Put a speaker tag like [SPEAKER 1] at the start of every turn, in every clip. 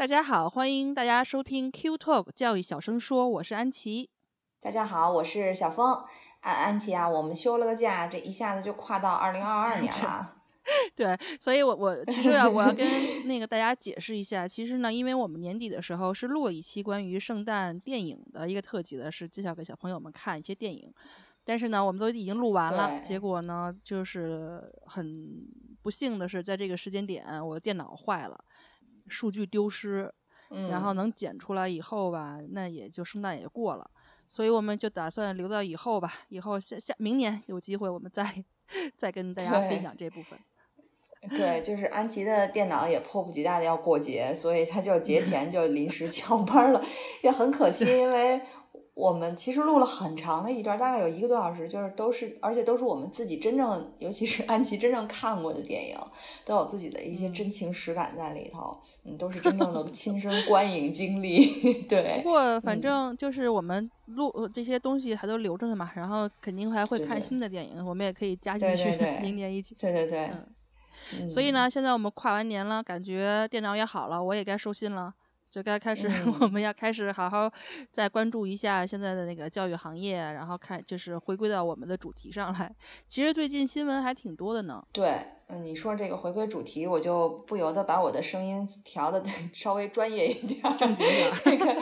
[SPEAKER 1] 大家好，欢迎大家收听 Q Talk 教育小声说，我是安琪。
[SPEAKER 2] 大家好，我是小峰。安安琪啊，我们休了个假，这一下子就跨到二零二二年 了。
[SPEAKER 1] 对，所以，我我其实要我要跟 那个大家解释一下，其实呢，因为我们年底的时候是录了一期关于圣诞电影的一个特辑的，是介绍给小朋友们看一些电影。但是呢，我们都已经录完了，结果呢，就是很不幸的是，在这个时间点，我的电脑坏了。数据丢失，然后能剪出来以后吧，那也就圣诞也过了，所以我们就打算留到以后吧，以后下下明年有机会我们再再跟大家分享这部分。
[SPEAKER 2] 对，就是安琪的电脑也迫不及待的要过节，所以他就节 前就临时 翘班了，也很可惜，因为。我们其实录了很长的一段，大概有一个多小时，就是都是，而且都是我们自己真正，尤其是安琪真正看过的电影，都有自己的一些真情实感在里头，嗯，都是真正的 亲身观影经历。对，
[SPEAKER 1] 不过反正就是我们录这些东西还都留着呢嘛，然后肯定还会看新的电影，我们也可以加进去，明年一起。
[SPEAKER 2] 对对对。
[SPEAKER 1] 所以呢，现在我们跨完年了，感觉电脑也好了，我也该收心了。就该开始，我们要开始好好再关注一下现在的那个教育行业，然后看就是回归到我们的主题上来。其实最近新闻还挺多的呢。
[SPEAKER 2] 对，嗯，你说这个回归主题，我就不由得把我的声音调的 稍微专业一点，
[SPEAKER 1] 正经点。
[SPEAKER 2] 那个，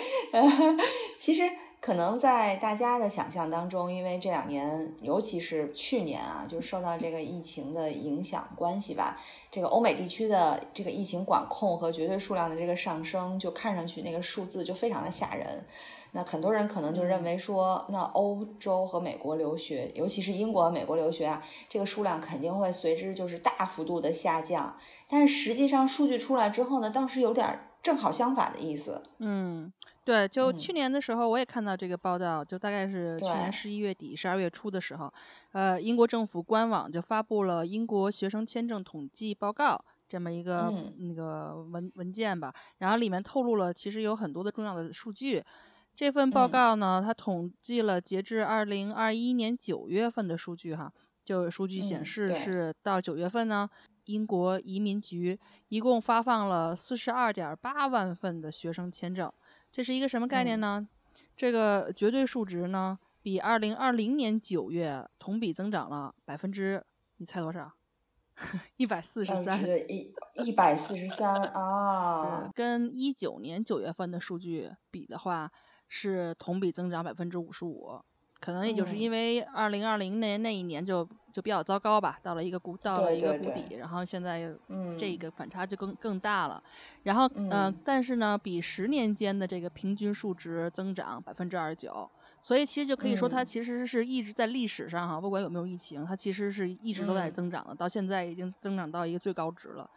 [SPEAKER 2] 其实。可能在大家的想象当中，因为这两年，尤其是去年啊，就受到这个疫情的影响关系吧，这个欧美地区的这个疫情管控和绝对数量的这个上升，就看上去那个数字就非常的吓人。那很多人可能就认为说，那欧洲和美国留学，尤其是英国美国留学啊，这个数量肯定会随之就是大幅度的下降。但是实际上数据出来之后呢，倒是有点正好相反的意思。
[SPEAKER 1] 嗯。对，就去年的时候，我也看到这个报道，就大概是去年十一月底、十二月初的时候，呃，英国政府官网就发布了英国学生签证统计报告这么一个那个文文件吧，然后里面透露了其实有很多的重要的数据。这份报告呢，它统计了截至二零二一年九月份的数据哈，就数据显示是到九月份呢，英国移民局一共发放了四十二点八万份的学生签证。这是一个什么概念呢？这个绝对数值呢，比二零二零年九月同比增长了百分之，你猜多少？一百四十三。
[SPEAKER 2] 一一百四十三啊！
[SPEAKER 1] 跟一九年九月份的数据比的话，是同比增长百分之五十五。可能也就是因为二零二零年那一年就就比较糟糕吧，到了一个谷到了一个谷底，然后现在这个反差就更更大了。然后嗯，但是呢，比十年间的这个平均数值增长百分之二十九，所以其实就可以说它其实是一直在历史上哈，不管有没有疫情，它其实是一直都在增长的，到现在已经增长到一个最高值了。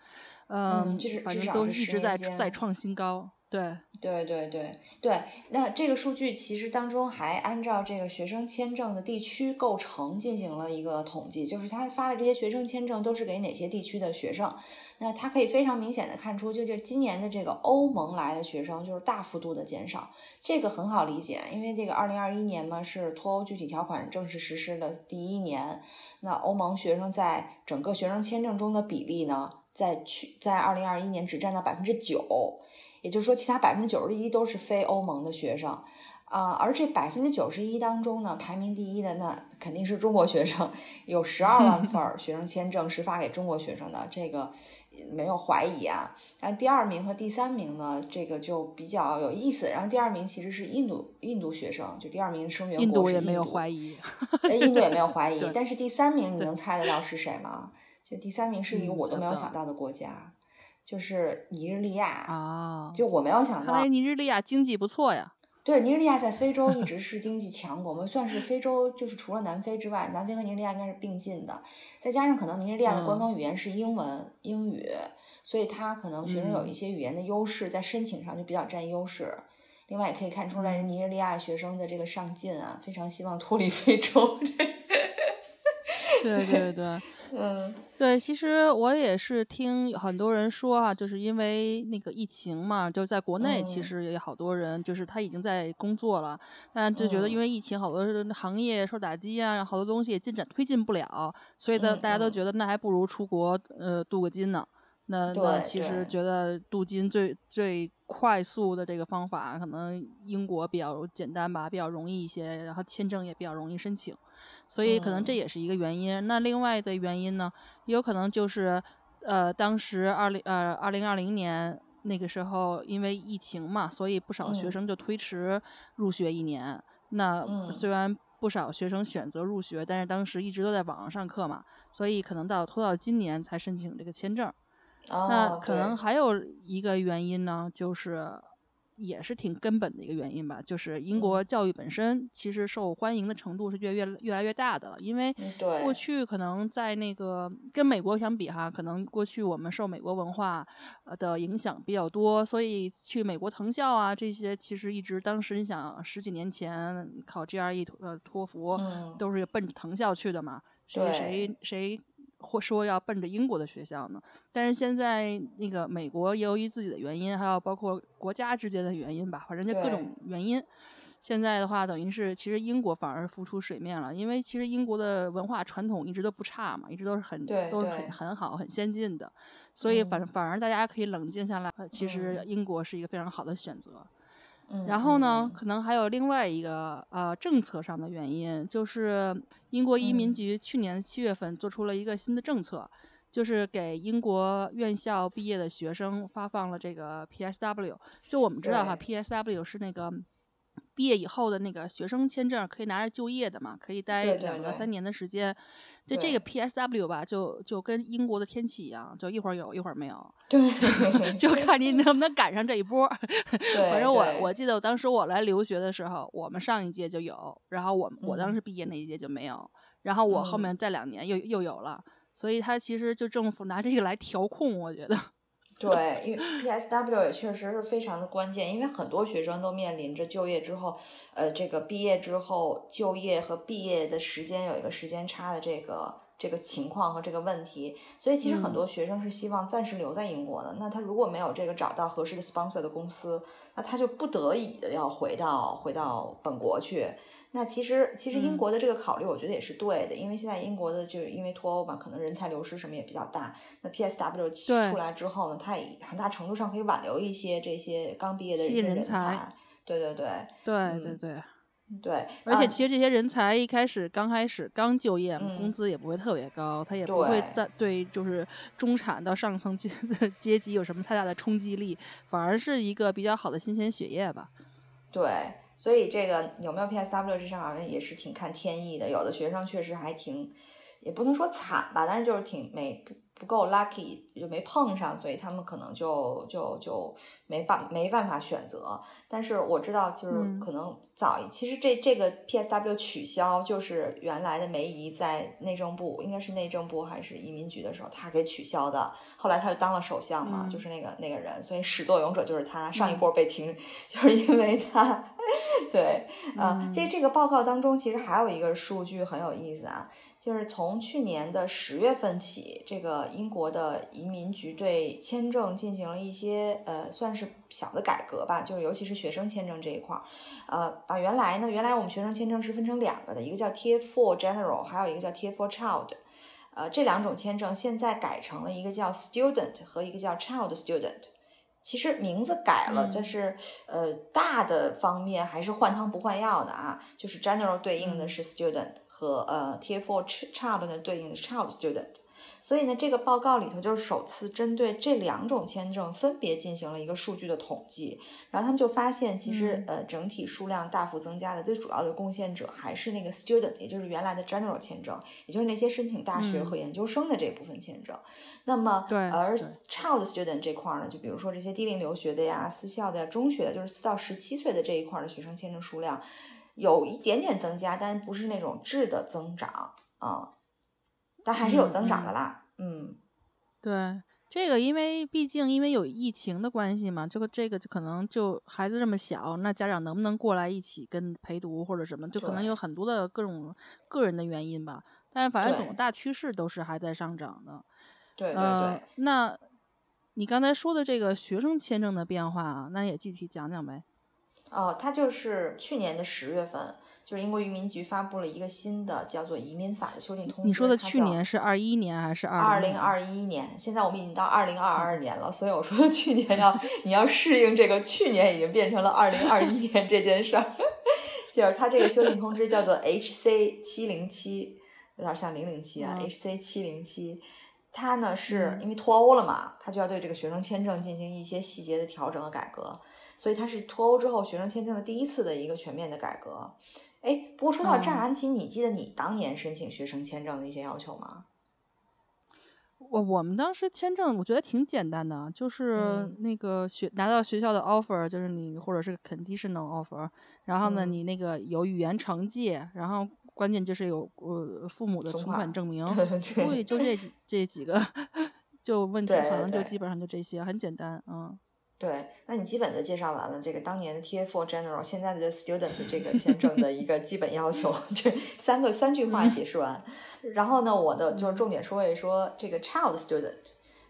[SPEAKER 1] 嗯，反正都一直在在创新高。对
[SPEAKER 2] 对对对对，那这个数据其实当中还按照这个学生签证的地区构成进行了一个统计，就是他发的这些学生签证都是给哪些地区的学生。那他可以非常明显的看出，就这今年的这个欧盟来的学生就是大幅度的减少，这个很好理解，因为这个二零二一年嘛是脱欧具体条款正式实施的第一年，那欧盟学生在整个学生签证中的比例呢，在去在二零二一年只占到百分之九。也就是说，其他百分之九十一都是非欧盟的学生，啊，而这百分之九十一当中呢，排名第一的那肯定是中国学生，有十二万份学生签证是发给中国学生的，这个没有怀疑啊。但第二名和第三名呢，这个就比较有意思。然后第二名其实是印度印度学生，就第二名生源国印
[SPEAKER 1] 度也没有怀疑，
[SPEAKER 2] 印度也没有怀 疑。但是第三名你能猜得到是谁吗？就第三名是一个我都没有想到的国家。就是尼日利亚
[SPEAKER 1] 啊，
[SPEAKER 2] 就我没有想到，
[SPEAKER 1] 看来尼日利亚经济不错呀。
[SPEAKER 2] 对，尼日利亚在非洲一直是经济强国，我们算是非洲，就是除了南非之外，南非和尼日利亚应该是并进的。再加上可能尼日利亚的官方语言是英文英语，所以它可能学生有一些语言的优势，在申请上就比较占优势。另外也可以看出来，尼日利亚学生的这个上进啊，非常希望脱离非洲。
[SPEAKER 1] 对对对，
[SPEAKER 2] 嗯，
[SPEAKER 1] 对，其实我也是听很多人说啊，就是因为那个疫情嘛，就在国内，其实也有好多人，就是他已经在工作了，但就觉得因为疫情，好多行业受打击啊，好多东西也进展推进不了，所以呢，大家都觉得那还不如出国呃镀个金呢。那那其实觉得镀金最最快速的这个方法，可能英国比较简单吧，比较容易一些，然后签证也比较容易申请，所以可能这也是一个原因。那另外的原因呢，也有可能就是呃，当时二零呃二零二零年那个时候因为疫情嘛，所以不少学生就推迟入学一年。那虽然不少学生选择入学，但是当时一直都在网上上课嘛，所以可能到拖到今年才申请这个签证。那可能还有一个原因呢，就是也是挺根本的一个原因吧，就是英国教育本身其实受欢迎的程度是越越越来越大的了。因为过去可能在那个跟美国相比哈，可能过去我们受美国文化的影响比较多，所以去美国藤校啊这些，其实一直当时你想十几年前考 GRE 呃托福都是奔着藤校去的嘛，谁谁谁。或说要奔着英国的学校呢？但是现在那个美国由于自己的原因，还有包括国家之间的原因吧，反正就各种原因。现在的话，等于是其实英国反而浮出水面了，因为其实英国的文化传统一直都不差嘛，一直都是很都是很很好、很先进的，所以反反而大家可以冷静下来，其实英国是一个非常好的选择。然后呢，可能还有另外一个呃政策上的原因，就是英国移民局去年七月份做出了一个新的政策，就是给英国院校毕业的学生发放了这个 PSW。就我们知道哈，PSW 是那个。毕业以后的那个学生签证可以拿着就业的嘛？可以待两个三年的时间。就这个 PSW 吧，就就跟英国的天气一样，就一会儿有一会儿没有。
[SPEAKER 2] 对，
[SPEAKER 1] 就看你能不能赶上这一波。
[SPEAKER 2] 反
[SPEAKER 1] 正我我记得我当时我来留学的时候，我们上一届就有，然后我我当时毕业那一届就没有，然后我后面再两年又又有了。所以他其实就政府拿这个来调控，我觉得。
[SPEAKER 2] 对，因为 PSW 也确实是非常的关键，因为很多学生都面临着就业之后，呃，这个毕业之后就业和毕业的时间有一个时间差的这个这个情况和这个问题，所以其实很多学生是希望暂时留在英国的。那他如果没有这个找到合适的 sponsor 的公司，那他就不得已的要回到回到本国去。那其实，其实英国的这个考虑，我觉得也是对的，因为现在英国的就因为脱欧嘛，可能人才流失什么也比较大。那 PSW 出来之后呢，它也很大程度上可以挽留一些这些刚毕业的一些人才。对对对，
[SPEAKER 1] 对对对
[SPEAKER 2] 对。
[SPEAKER 1] 而且其实这些人才一开始刚开始刚就业，工资也不会特别高，他也不会在对就是中产到上层阶 阶级有什么太大的冲击力，反而是一个比较好的新鲜血液吧。
[SPEAKER 2] 对。所以这个有没有 PSW 这事好像也是挺看天意的，有的学生确实还挺，也不能说惨吧，但是就是挺没不不够 lucky，就没碰上，所以他们可能就就就没办没办法选择。但是我知道，就是可能早其实这这个 PSW 取消，就是原来的梅姨在内政部，应该是内政部还是移民局的时候，他给取消的。后来他就当了首相嘛，就是那个那个人，所以始作俑者就是他。上一波被停，就是因为他。对，啊，在这个报告当中，其实还有一个数据很有意思啊，就是从去年的十月份起，这个英国的移民局对签证进行了一些呃，算是小的改革吧，就是尤其是学生签证这一块儿，呃，把原来呢，原来我们学生签证是分成两个的，一个叫 Tier Four General，还有一个叫 Tier Four Child，呃，这两种签证现在改成了一个叫 Student 和一个叫 Child Student。其实名字改了，但是呃，大的方面还是换汤不换药的啊。就是 general 对应的是 student 和呃 child 的对应的是 child student。所以呢，这个报告里头就是首次针对这两种签证分别进行了一个数据的统计，然后他们就发现，其实呃整体数量大幅增加的最主要的贡献者还是那个 student，也就是原来的 general 签证，也就是那些申请大学和研究生的这部分签证。那么，对而 child student 这块呢，就比如说这些低龄留学的呀、私校的、呀、中学的，就是四到十七岁的这一块的学生签证数量有一点点增加，但不是那种质的增长啊。但还是有增长的啦，嗯，
[SPEAKER 1] 对，这个因为毕竟因为有疫情的关系嘛，这个这个就可能就孩子这么小，那家长能不能过来一起跟陪读或者什么，就可能有很多的各种个人的原因吧。但是反正总大趋势都是还在上涨的。
[SPEAKER 2] 对对对。
[SPEAKER 1] 那你刚才说的这个学生签证的变化啊，那也具体讲讲呗。
[SPEAKER 2] 哦，他就是去年的十月份。就是英国移民局发布了一个新的叫做移民法的修订通知。
[SPEAKER 1] 你说的去年是二一年还是二
[SPEAKER 2] 二零二一年？现在我们已经到二零二二年了，所以我说 去年要 你要适应这个去年已经变成了二零二一年这件事儿。就是它这个修订通知叫做 HC 七零七，有点像零零七啊，HC 七零七。它呢是因为脱欧了嘛，它就要对这个学生签证进行一些细节的调整和改革，所以它是脱欧之后学生签证的第一次的一个全面的改革。哎，不过说到这儿，安琪，你记得你当年申请学生签证的一些要求吗？
[SPEAKER 1] 我我们当时签证，我觉得挺简单的，就是那个学拿到学校的 offer，就是你或者是 conditional offer，然后呢，你那个有语言成绩，然后关键就是有呃父母的存款证明，对，就这几这几个，就问题可能就基本上就这些，很简单，嗯。
[SPEAKER 2] 对，那你基本的介绍完了这个当年的 TF4 General，现在的 Student 这个签证的一个基本要求，这三个三句话解释完。然后呢，我的就是重点说一说这个 Child Student，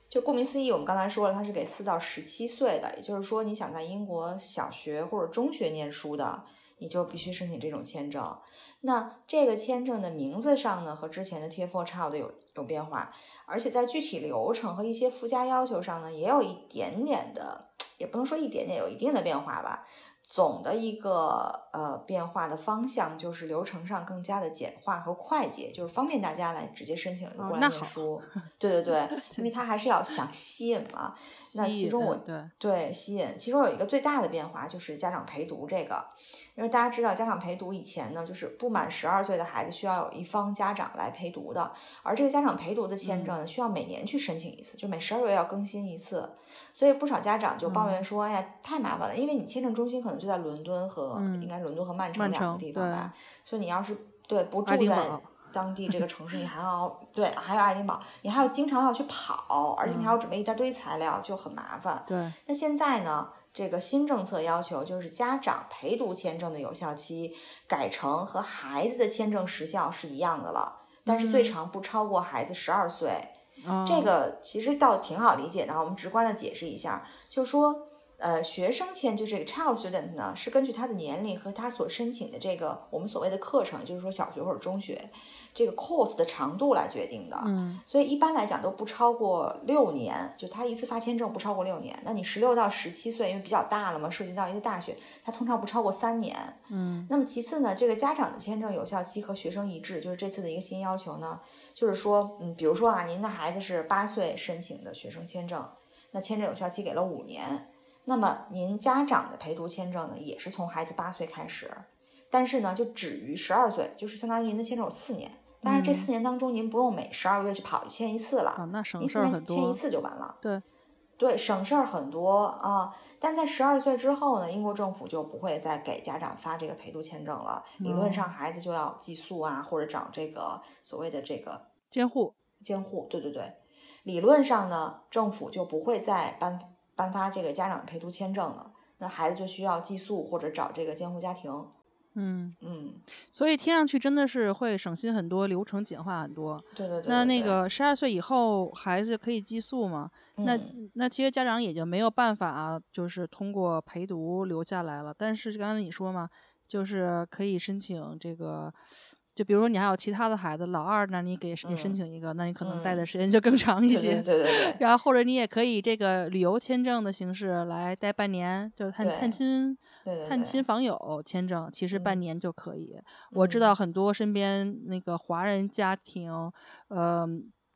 [SPEAKER 2] 就顾名思义，我们刚才说了，它是给四到十七岁的，也就是说，你想在英国小学或者中学念书的，你就必须申请这种签证。那这个签证的名字上呢，和之前的 TF4 Child 有有变化，而且在具体流程和一些附加要求上呢，也有一点点的。也不能说一点点有一定的变化吧，总的一个呃变化的方向就是流程上更加的简化和快捷，就是方便大家来直接申请过来念书。对对对，因为他还是要想吸引嘛。那其中我
[SPEAKER 1] 对
[SPEAKER 2] 对吸引，其中有一个最大的变化就是家长陪读这个，因为大家知道家长陪读以前呢，就是不满十二岁的孩子需要有一方家长来陪读的，而这个家长陪读的签证呢，需要每年去申请一次，就每十二个月要更新一次。所以不少家长就抱怨说：“哎呀，太麻烦了，因为你签证中心可能就在伦敦和应该伦敦和曼城两个地方吧。所以你要是对不住在当地这个城市，你 还要对还有爱丁堡，你还要经常要去跑，而且你还要准备一大堆材料，就很麻烦。
[SPEAKER 1] 对。
[SPEAKER 2] 那现在呢，这个新政策要求就是家长陪读签证的有效期改成和孩子的签证时效是一样的了，但是最长不超过孩子十二岁。这个其实倒挺好理解的，我们直观的解释一下，就是说，呃，学生签就这个 child student 呢，是根据他的年龄和他所申请的这个我们所谓的课程，就是说小学或者中学这个 course 的长度来决定的。
[SPEAKER 1] 嗯，
[SPEAKER 2] 所以一般来讲都不超过六年，就他一次发签证不超过六年。那你十六到十七岁，因为比较大了嘛，涉及到一些大学，他通常不超过三年。
[SPEAKER 1] 嗯，
[SPEAKER 2] 那么其次呢，这个家长的签证有效期和学生一致，就是这次的一个新要求呢。就是说，嗯，比如说啊，您的孩子是八岁申请的学生签证，那签证有效期给了五年，那么您家长的陪读签证呢，也是从孩子八岁开始，但是呢，就止于十二岁，就是相当于您的签证有四年，但是这四年当中，您不用每十二个月去跑去签一次了，啊，
[SPEAKER 1] 那省事儿很
[SPEAKER 2] 多，签一次就完了，
[SPEAKER 1] 对，
[SPEAKER 2] 对，省事儿很多啊。但在十二岁之后呢，英国政府就不会再给家长发这个陪读签证了。理论上，孩子就要寄宿啊，或者找这个所谓的这个
[SPEAKER 1] 监护。
[SPEAKER 2] 监护，对对对。理论上呢，政府就不会再颁颁发这个家长陪读签证了。那孩子就需要寄宿或者找这个监护家庭。
[SPEAKER 1] 嗯
[SPEAKER 2] 嗯，
[SPEAKER 1] 所以听上去真的是会省心很多，流程简化很多。
[SPEAKER 2] 对对对。
[SPEAKER 1] 那那个十二岁以后孩子可以寄宿吗？那那其实家长也就没有办法，就是通过陪读留下来了。但是刚才你说嘛，就是可以申请这个。就比如说你还有其他的孩子，老二那你给你申请一个，那你可能待的时间就更长一些。
[SPEAKER 2] 对对对。
[SPEAKER 1] 然后或者你也可以这个旅游签证的形式来待半年，就探探亲、探亲访友签证，其实半年就可以。我知道很多身边那个华人家庭，呃。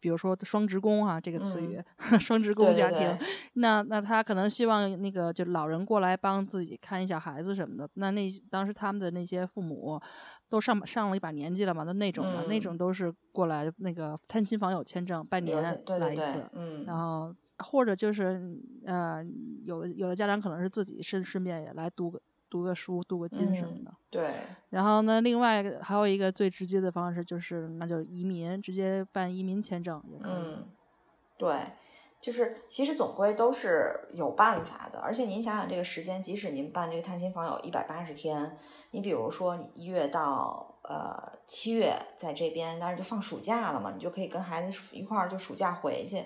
[SPEAKER 1] 比如说双职工哈，这个词语，双职工家庭，那那他可能希望那个就老人过来帮自己看一下孩子什么的。那那当时他们的那些父母都上上了一把年纪了嘛，那那种的那种都是过来那个探亲访友签证，半年来一次，
[SPEAKER 2] 嗯，
[SPEAKER 1] 然后或者就是呃，有的有的家长可能是自己顺顺便也来读个。读个书，镀个金什么的。
[SPEAKER 2] 对。
[SPEAKER 1] 然后呢，另外还有一个最直接的方式，就是那就移民，直接办移民签证也可以。
[SPEAKER 2] 嗯，对，就是其实总归都是有办法的，而且您想想这个时间，即使您办这个探亲访友一百八十天，你比如说你一月到呃七月在这边，当然就放暑假了嘛，你就可以跟孩子一块儿就暑假回去，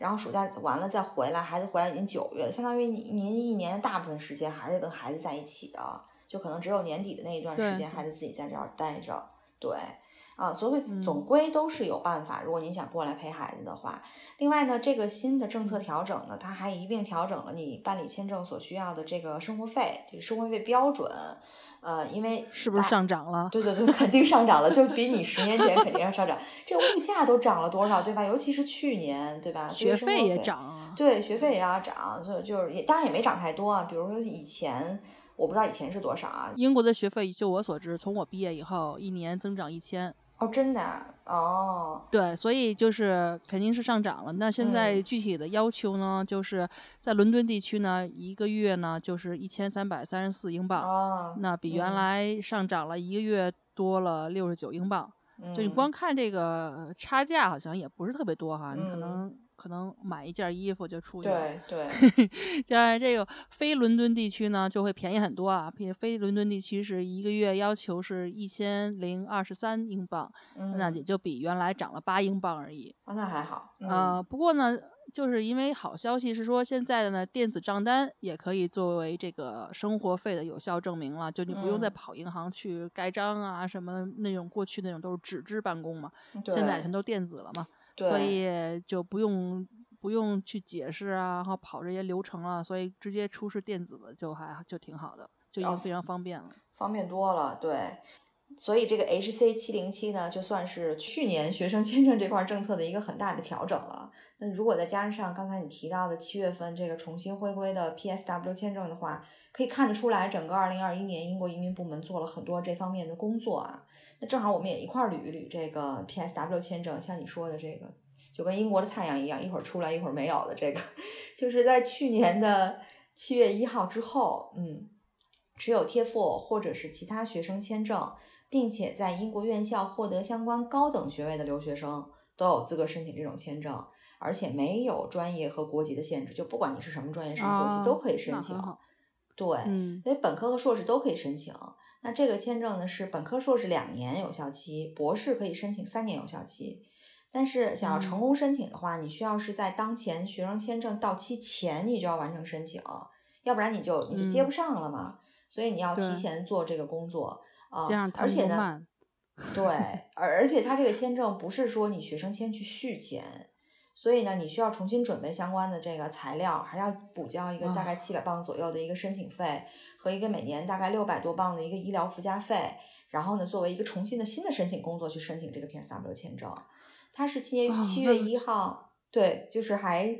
[SPEAKER 2] 然后暑假完了再回来，孩子回来已经九月了，相当于您一年大部分时间还是跟孩子在一起的，就可能只有年底的那一段时间，孩子自己在这儿待着，对。啊，所以总归都是有办法。如果您想过来陪孩子的话，另外呢，这个新的政策调整呢，它还一并调整了你办理签证所需要的这个生活费，这个生活费标准。呃，因为
[SPEAKER 1] 是不是上涨了？
[SPEAKER 2] 对对对，肯定上涨了，就比你十年前 肯定要上涨。这物价都涨了多少，对吧？尤其是去年，对吧？
[SPEAKER 1] 学
[SPEAKER 2] 费
[SPEAKER 1] 也涨，
[SPEAKER 2] 对，学费也要涨，就就是也当然也没涨太多啊。比如说以前，我不知道以前是多少啊。
[SPEAKER 1] 英国的学费，就我所知，从我毕业以后，一年增长一千。
[SPEAKER 2] 哦，真的哦，
[SPEAKER 1] 对，所以就是肯定是上涨了。那现在具体的要求呢，就是在伦敦地区呢，一个月呢就是一千三百三十四英镑，那比原来上涨了一个月多了六十九英镑。就你光看这个差价，好像也不是特别多哈，你可能。可能买一件衣服就出去了。
[SPEAKER 2] 对对，
[SPEAKER 1] 在这个非伦敦地区呢，就会便宜很多啊。比非伦敦地区是一个月要求是一千零二十三英镑，那也就比原来涨了八英镑而已。
[SPEAKER 2] 那还好。
[SPEAKER 1] 呃，不过呢，就是因为好消息是说，现在的呢电子账单也可以作为这个生活费的有效证明了，就你不用再跑银行去盖章啊什么那种，过去那种都是纸质办公嘛，现在全都电子了嘛。所以就不用不用去解释啊，然后跑这些流程了，所以直接出示电子的就还就挺好的，就已经非常方便了，
[SPEAKER 2] 方便多了。对，所以这个 H C 七零七呢，就算是去年学生签证这块政策的一个很大的调整了。那如果再加上刚才你提到的七月份这个重新回归的 P S W 签证的话，可以看得出来，整个二零二一年英国移民部门做了很多这方面的工作啊。那正好我们也一块儿捋一捋这个 PSW 签证，像你说的这个，就跟英国的太阳一样，一会儿出来一会儿没有的这个，就是在去年的七月一号之后，嗯，持有 TFL 或者是其他学生签证，并且在英国院校获得相关高等学位的留学生都有资格申请这种签证，而且没有专业和国籍的限制，就不管你是什么专业、什么国籍都可以申请。对，所以本科和硕士都可以申请。那这个签证呢是本科硕士两年有效期，博士可以申请三年有效期。但是想要成功申请的话，你需要是在当前学生签证到期前你就要完成申请，要不然你就你就接不上了嘛。所以你要提前做这个工作啊，而且呢，对，而而且他这个签证不是说你学生签去续签，所以呢你需要重新准备相关的这个材料，还要补交一个大概七百磅左右的一个申请费。和一个每年大概六百多磅的一个医疗附加费，然后呢，作为一个重新的新的申请工作去申请这个 PSW 签证，它是七月七月一号，对，就是还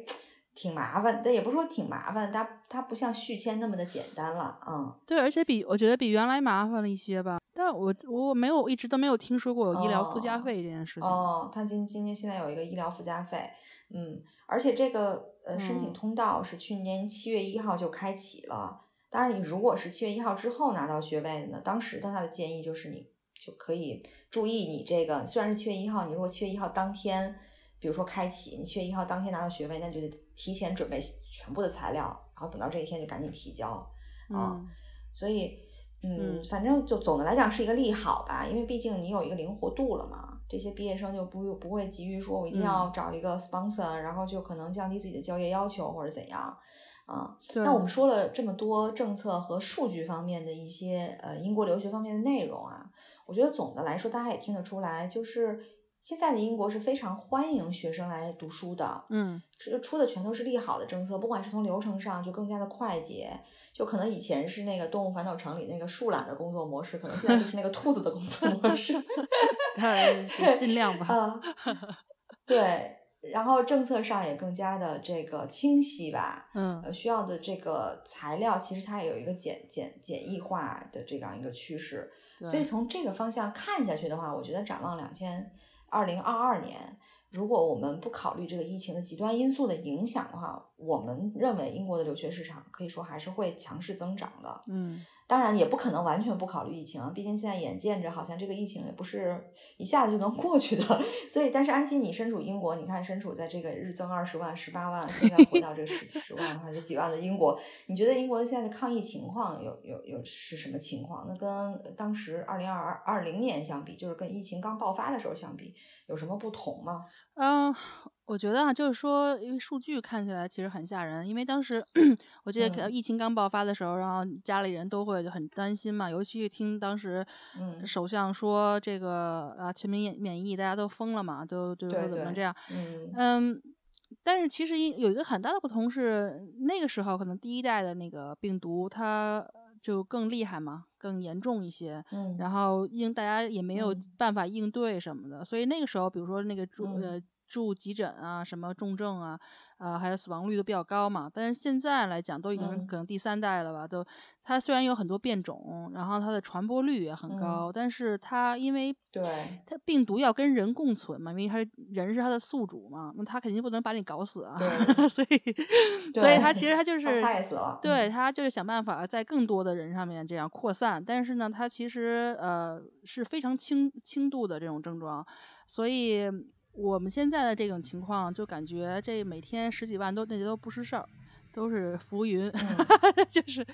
[SPEAKER 2] 挺麻烦，但也不是说挺麻烦，它它不像续签那么的简单了，嗯，
[SPEAKER 1] 对，而且比我觉得比原来麻烦了一些吧，但我我没有一直都没有听说过有医疗附加费这件事情。
[SPEAKER 2] 哦，它今今年现在有一个医疗附加费，嗯，而且这个呃申请通道是去年七月一号就开启了。当然，你如果是七月一号之后拿到学位的呢？当时的他的建议就是你就可以注意你这个，虽然是七月一号，你如果七月一号当天，比如说开启，你七月一号当天拿到学位，那就得提前准备全部的材料，然后等到这一天就赶紧提交啊。所以，嗯，反正就总的来讲是一个利好吧，因为毕竟你有一个灵活度了嘛。这些毕业生就不不会急于说我一定要找一个 sponsor，然后就可能降低自己的就业要求或者怎样。啊，那我。们说了这么多政策和数据方面的一些呃英国留学方面的内容啊，我觉得总的来说大家也听得出来，就是现在的英国是非常欢迎学生来读书的，
[SPEAKER 1] 嗯，
[SPEAKER 2] 出出的全都是利好的政策，不管是从流程上就更加的快捷，就可能以前是那个动物烦恼城里那个树懒的工作模式，可能现在就是那个兔子的工作模式，
[SPEAKER 1] 尽量吧，
[SPEAKER 2] 对。然后政策上也更加的这个清晰吧，
[SPEAKER 1] 嗯，
[SPEAKER 2] 呃，需要的这个材料其实它也有一个简简简易化的这样一个趋势，所以从这个方向看下去的话，我觉得展望两千二零二二年，如果我们不考虑这个疫情的极端因素的影响的话，我们认为英国的留学市场可以说还是会强势增长的，
[SPEAKER 1] 嗯。
[SPEAKER 2] 当然也不可能完全不考虑疫情，毕竟现在眼见着好像这个疫情也不是一下子就能过去的。所以，但是安琪，你身处英国，你看身处在这个日增二十万、十八万，现在回到这个十 十万还是几万的英国，你觉得英国现在的抗疫情况有有有是什么情况？那跟当时二零二二二零年相比，就是跟疫情刚爆发的时候相比，有什么不同吗？
[SPEAKER 1] 嗯。我觉得啊，就是说，因为数据看起来其实很吓人，因为当时我记得疫情刚爆发的时候，然后家里人都会很担心嘛，尤其是听当时首相说这个啊全民免免疫，大家都疯了嘛，都就是说怎么这样，嗯，但是其实有一个很大的不同是，那个时候可能第一代的那个病毒它就更厉害嘛，更严重一些，然后应大家也没有办法应对什么的，所以那个时候，比如说那个住呃。住急诊啊，什么重症啊，呃，还有死亡率都比较高嘛。但是现在来讲，都已经可能第三代了吧？都，它虽然有很多变种，然后它的传播率也很高，但是它因为
[SPEAKER 2] 对
[SPEAKER 1] 它病毒要跟人共存嘛，因为它人是它的宿主嘛，那它肯定不能把你搞死啊。所以，所以它其实它就是
[SPEAKER 2] 害死了。
[SPEAKER 1] 对，它就是想办法在更多的人上面这样扩散。但是呢，它其实呃是非常轻轻度的这种症状，所以。我们现在的这种情况，就感觉这每天十几万都那些都不是事儿，都是浮云，就是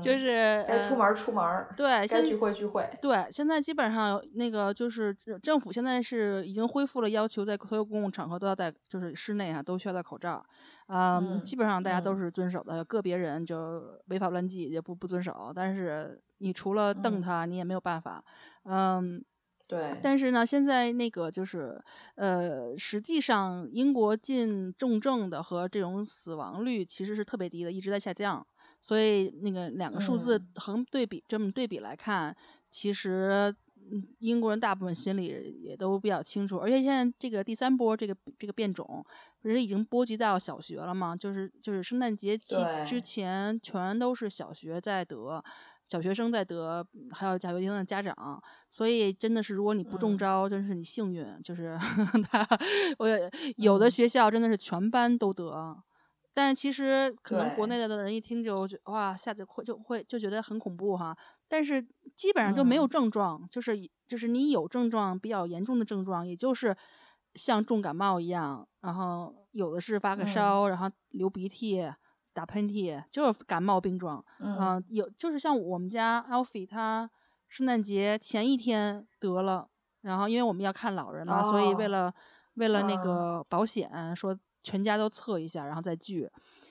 [SPEAKER 1] 就是
[SPEAKER 2] 该出门出门，
[SPEAKER 1] 对，该
[SPEAKER 2] 聚会聚会，
[SPEAKER 1] 对。现在基本上那个就是政府现在是已经恢复了要求，在所有公共场合都要戴，就是室内哈都需要戴口罩，嗯，基本上大家都是遵守的，个别人就违法乱纪也不不遵守，但是你除了瞪他，你也没有办法，嗯。
[SPEAKER 2] 对，
[SPEAKER 1] 但是呢，现在那个就是，呃，实际上英国进重症的和这种死亡率其实是特别低的，一直在下降。所以那个两个数字横对比，这么对比来看，其实英国人大部分心里也都比较清楚。而且现在这个第三波这个这个变种不是已经波及到小学了吗？就是就是圣诞节期之前全都是小学在得。小学生在得，还有小学生的家长，所以真的是，如果你不中招，真是你幸运。就是 他，我有的学校真的是全班都得，但其实可能国内的人一听就哇，吓得会就会就觉得很恐怖哈。但是基本上就没有症状，就是就是你有症状比较严重的症状，也就是像重感冒一样，然后有的是发个烧，然后流鼻涕。打喷嚏就是感冒病状，嗯，有就是像我们家 Alfie 他圣诞节前一天得了，然后因为我们要看老人嘛，所以为了为了那个保险，说全家都测一下，然后再聚。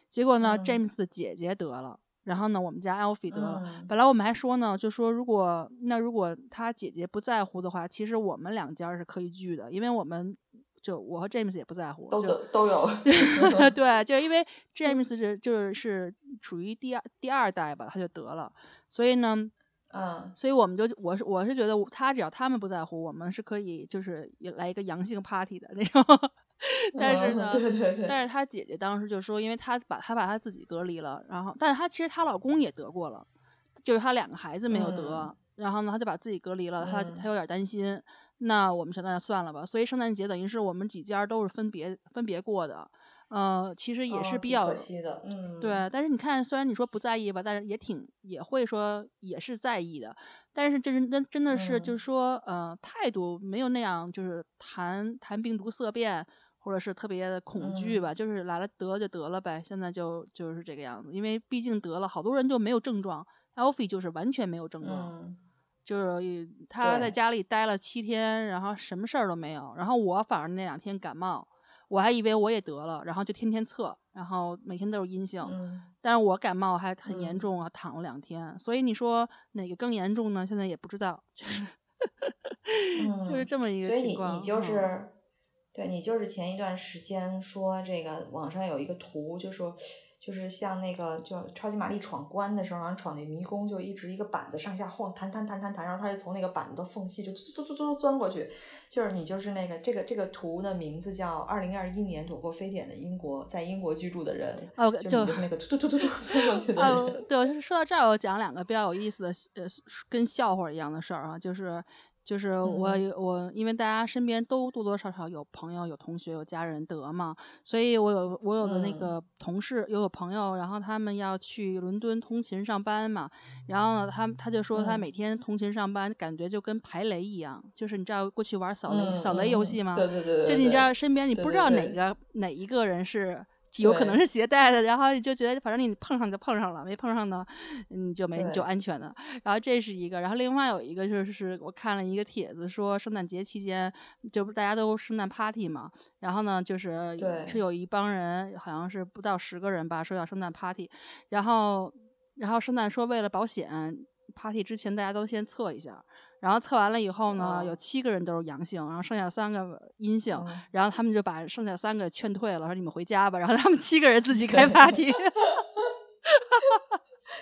[SPEAKER 1] 结果呢，James 的姐姐得了，然后呢，我们家 Alfie 得了。本来我们还说呢，就说如果那如果他姐姐不在乎的话，其实我们两家是可以聚的，因为我们。就我和 James 也不在乎，
[SPEAKER 2] 都都有。
[SPEAKER 1] 对，就因为 James 是就是是属于第二第二代吧，他就得了，所以呢，
[SPEAKER 2] 嗯，
[SPEAKER 1] 所以我们就我是我是觉得他只要他们不在乎，我们是可以就是来一个阳性 party 的那种。但是呢，
[SPEAKER 2] 对对对，
[SPEAKER 1] 但是他姐姐当时就说，因为她把她把她自己隔离了，然后，但是她其实她老公也得过了，就是她两个孩子没有得，然后呢，她就把自己隔离了，她她有点担心。那我们想那算了吧，所以圣诞节等于是我们几家都是分别分别过的，呃，其实也是比较
[SPEAKER 2] 可惜的，嗯，
[SPEAKER 1] 对。但是你看，虽然你说不在意吧，但是也挺也会说也是在意的。但是这是真真的是就是说，呃，态度没有那样，就是谈谈病毒色变，或者是特别的恐惧吧，就是来了得就得了呗。现在就就是这个样子，因为毕竟得了好多人就没有症状，Alfie 就是完全没有症状。就是他在家里待了七天，然后什么事儿都没有。然后我反而那两天感冒，我还以为我也得了，然后就天天测，然后每天都是阴性。但是我感冒还很严重啊，躺了两天。所以你说哪个更严重呢？现在也不知道，就是就是这么一个情况。
[SPEAKER 2] 所以你你就是，对你就是前一段时间说这个网上有一个图，就说。就是像那个就超级玛丽闯关的时候，然后闯那迷宫，就一直一个板子上下晃，弹弹弹弹弹，然后他就从那个板子的缝隙就钻钻钻钻钻过去。就是你就是那个这个这个图的名字叫《二零二一年躲过非典的英国在英国居住的人》。
[SPEAKER 1] 哦，
[SPEAKER 2] 就那个突突突突突钻过去的。哦，
[SPEAKER 1] 对，说到这儿，我讲两个比较有意思的呃跟笑话一样的事儿啊，就是。就是我我因为大家身边都多多少少有朋友、有同学、有家人得嘛，所以我有我有的那个同事又有朋友，然后他们要去伦敦通勤上班嘛，然后呢，他他就说他每天通勤上班，感觉就跟排雷一样，就是你知道过去玩扫雷扫雷游戏吗？
[SPEAKER 2] 对对对，
[SPEAKER 1] 就你知道身边你不知道哪个哪一个人是。有可能是携带的，然后你就觉得反正你碰上就碰上了，没碰上呢，你就没就安全的。然后这是一个，然后另外有一个就是我看了一个帖子说圣诞节期间就不大家都圣诞 party 嘛，然后呢就是是有一帮人好像是不到十个人吧，说要圣诞 party，然后然后圣诞说为了保险 party 之前大家都先测一下。然后测完了以后呢，有七个人都是阳性，然后剩下三个阴性，然后他们就把剩下三个劝退了，说你们回家吧。然后他们七个人自己开 party。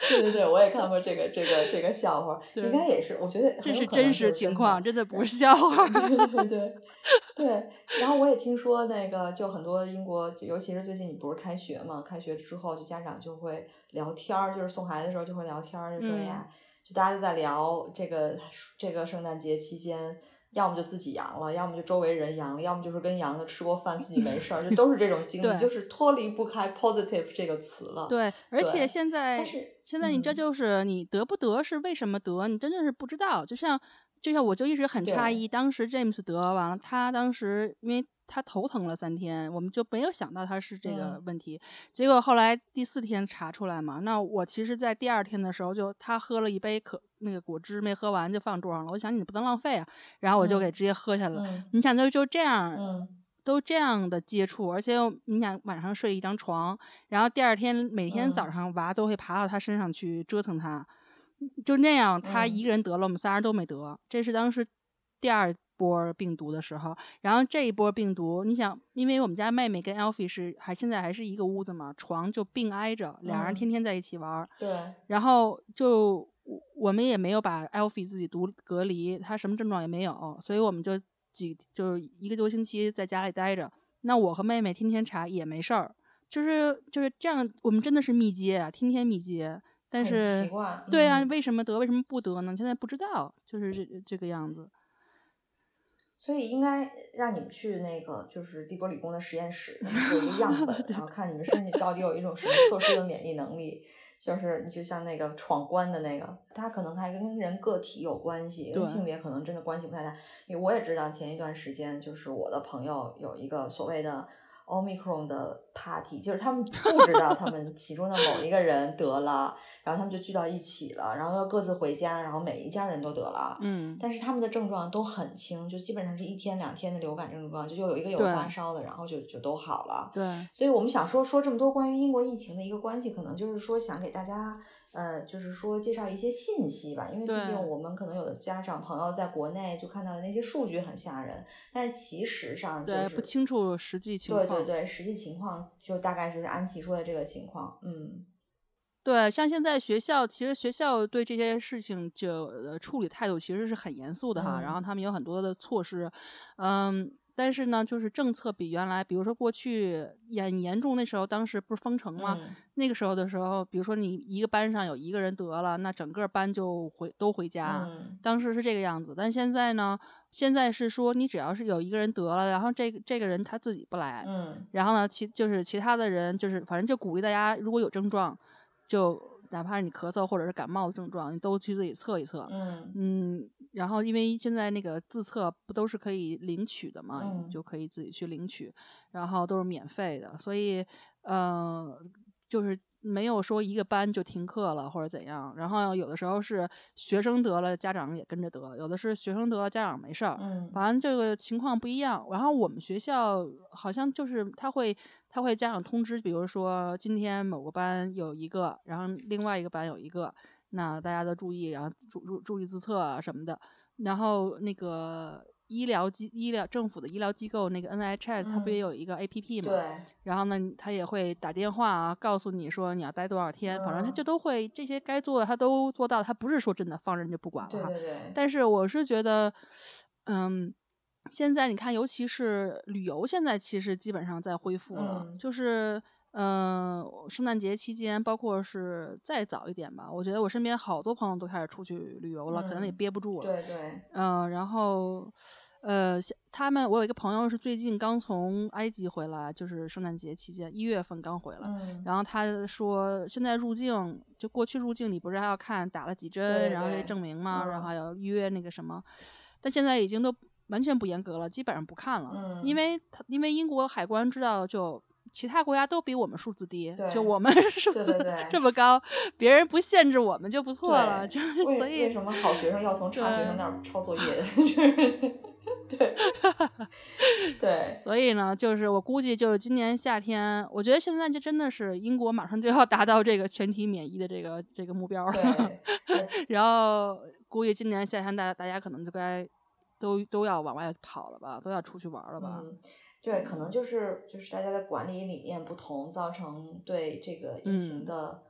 [SPEAKER 2] 对对对，我也看过这个这个这个笑话，应该也是，我觉得
[SPEAKER 1] 这是真实情况，真的不 是笑话。
[SPEAKER 2] 对对对对。然后我也听说那个，就很多英国，尤其是最近你不是开学嘛，开学之后就家长就会聊天儿，就是送孩子的时候就会聊天儿，就说呀。就大家就在聊这个这个圣诞节期间，要么就自己阳了，要么就周围人阳了，要么就是跟阳的吃过饭，自己没事儿，就都是这种经历，就是脱离不开 positive 这个词了。
[SPEAKER 1] 对，而且现在现在你这就是你得不得是为什么得，你真的是不知道。就像就像我就一直很诧异，当时 James 得完了，他当时因为。他头疼了三天，我们就没有想到他是这个问题。结果后来第四天查出来嘛，那我其实，在第二天的时候，就他喝了一杯可那个果汁没喝完就放桌上了。我想你不能浪费啊，然后我就给直接喝下了。你想就就这样，都这样的接触，而且你想晚上睡一张床，然后第二天每天早上娃都会爬到他身上去折腾他，就那样他一个人得了，我们仨人都没得。这是当时第二。波病毒的时候，然后这一波病毒，你想，因为我们家妹妹跟 Alfie 是还现在还是一个屋子嘛，床就并挨着，俩人天天在一起玩。
[SPEAKER 2] 对。
[SPEAKER 1] 然后就我们也没有把 Alfie 自己独隔离，他什么症状也没有，所以我们就几就是一个多星期在家里待着。那我和妹妹天天查也没事儿，就是就是这样，我们真的是密接啊，天天密接。但是对啊，为什么得为什么不得呢？现在不知道，就是这这个样子。
[SPEAKER 2] 所以应该让你们去那个就是帝国理工的实验室 有一个样本，然后看你们身体到底有一种什么特殊的免疫能力。就是你就像那个闯关的那个，它可能还跟人个体有关系，跟性别可能真的关系不太大。因为我也知道前一段时间就是我的朋友有一个所谓的。Omicron 的 party 就是他们不知道他们 其中的某一个人得了，然后他们就聚到一起了，然后又各自回家，然后每一家人都得了。
[SPEAKER 1] 嗯，
[SPEAKER 2] 但是他们的症状都很轻，就基本上是一天两天的流感症状，就又有一个有发烧的，然后就就都好了。
[SPEAKER 1] 对，
[SPEAKER 2] 所以我们想说说这么多关于英国疫情的一个关系，可能就是说想给大家。呃，就是说介绍一些信息吧，因为毕竟我们可能有的家长朋友在国内就看到的那些数据很吓人，但是其实上就是
[SPEAKER 1] 不清楚实际情况。
[SPEAKER 2] 对对对，实际情况就大概就是安琪说的这个情况。嗯，
[SPEAKER 1] 对，像现在学校，其实学校对这些事情就处理态度其实是很严肃的哈，然后他们有很多的措施，嗯。但是呢，就是政策比原来，比如说过去严严重那时候，当时不是封城吗？那个时候的时候，比如说你一个班上有一个人得了，那整个班就回都回家。当时是这个样子，但现在呢，现在是说你只要是有一个人得了，然后这个这个人他自己不来，然后呢，其就是其他的人就是反正就鼓励大家，如果有症状，就哪怕是你咳嗽或者是感冒的症状，你都去自己测一测。
[SPEAKER 2] 嗯
[SPEAKER 1] 嗯。然后，因为现在那个自测不都是可以领取的嘛，你就可以自己去领取，然后都是免费的，所以，呃，就是没有说一个班就停课了或者怎样。然后有的时候是学生得了，家长也跟着得；有的是学生得了，家长没事儿。
[SPEAKER 2] 嗯，
[SPEAKER 1] 反正这个情况不一样。然后我们学校好像就是他会他会家长通知，比如说今天某个班有一个，然后另外一个班有一个。那大家都注意，然后注注注意自测啊什么的。然后那个医疗机医疗政府的医疗机构那个 NHS，它不也有一个 APP 嘛？
[SPEAKER 2] 对。
[SPEAKER 1] 然后呢，他也会打电话啊，告诉你说你要待多少天。反正他就都会这些该做的他都做到。他不是说真的放任就不管了哈。
[SPEAKER 2] 对对对。
[SPEAKER 1] 但是我是觉得，嗯，现在你看，尤其是旅游，现在其实基本上在恢复了，就是。嗯，圣诞节期间，包括是再早一点吧，我觉得我身边好多朋友都开始出去旅游了，可能也憋不住了。
[SPEAKER 2] 对对。
[SPEAKER 1] 嗯，然后，呃，他们，我有一个朋友是最近刚从埃及回来，就是圣诞节期间一月份刚回来，然后他说现在入境就过去入境，你不是还要看打了几针，然后这证明吗？然后还要预约那个什么，但现在已经都完全不严格了，基本上不看了，因为他因为英国海关知道就。其他国家都比我们数字低，就我们数字 这么高，别人不限制我们就不错了。就所以
[SPEAKER 2] 为什么好学生要从差学生那儿抄作业？对 对，
[SPEAKER 1] 所以呢，就是我估计，就是今年夏天，我觉得现在就真的是英国马上就要达到这个全体免疫的这个这个目标了。然后估计今年夏天，大家大家可能就该都都要往外跑了吧，都要出去玩了吧。
[SPEAKER 2] 对，可能就是就是大家的管理理念不同，造成对这个疫情的，